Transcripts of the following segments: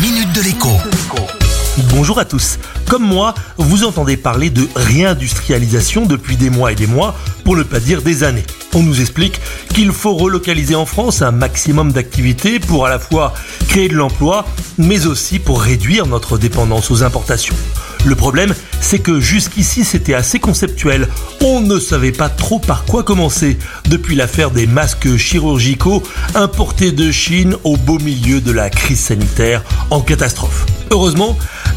minute de l'écho. Bonjour à tous. Comme moi, vous entendez parler de réindustrialisation depuis des mois et des mois, pour ne pas dire des années. On nous explique qu'il faut relocaliser en France un maximum d'activités pour à la fois créer de l'emploi, mais aussi pour réduire notre dépendance aux importations. Le problème, c'est que jusqu'ici c'était assez conceptuel. On ne savait pas trop par quoi commencer, depuis l'affaire des masques chirurgicaux importés de Chine au beau milieu de la crise sanitaire en catastrophe. Heureusement,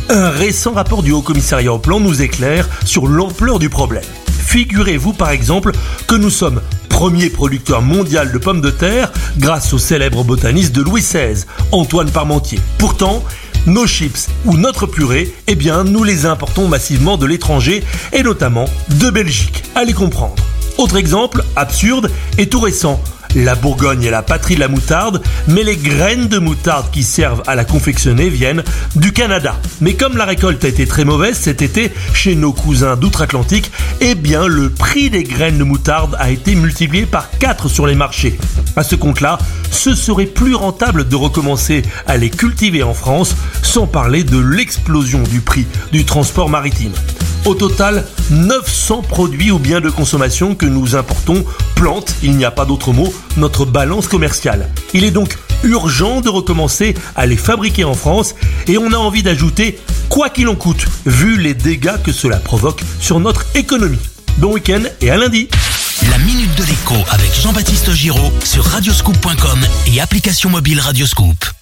un récent rapport du Haut Commissariat au Plan nous éclaire sur l'ampleur du problème. Figurez-vous par exemple que nous sommes premier producteur mondial de pommes de terre grâce au célèbre botaniste de Louis XVI, Antoine Parmentier. Pourtant, nos chips ou notre purée, eh bien, nous les importons massivement de l'étranger et notamment de Belgique. Allez comprendre. Autre exemple, absurde et tout récent. La Bourgogne est la patrie de la moutarde, mais les graines de moutarde qui servent à la confectionner viennent du Canada. Mais comme la récolte a été très mauvaise cet été chez nos cousins d'outre-Atlantique, eh bien le prix des graines de moutarde a été multiplié par 4 sur les marchés. À ce compte-là, ce serait plus rentable de recommencer à les cultiver en France, sans parler de l'explosion du prix du transport maritime. Au total, 900 produits ou biens de consommation que nous importons plantent, il n'y a pas d'autre mot, notre balance commerciale. Il est donc urgent de recommencer à les fabriquer en France et on a envie d'ajouter quoi qu'il en coûte, vu les dégâts que cela provoque sur notre économie. Bon week-end et à lundi La minute de l'écho avec Jean-Baptiste Giraud sur radioscoop.com et application mobile Radioscoop.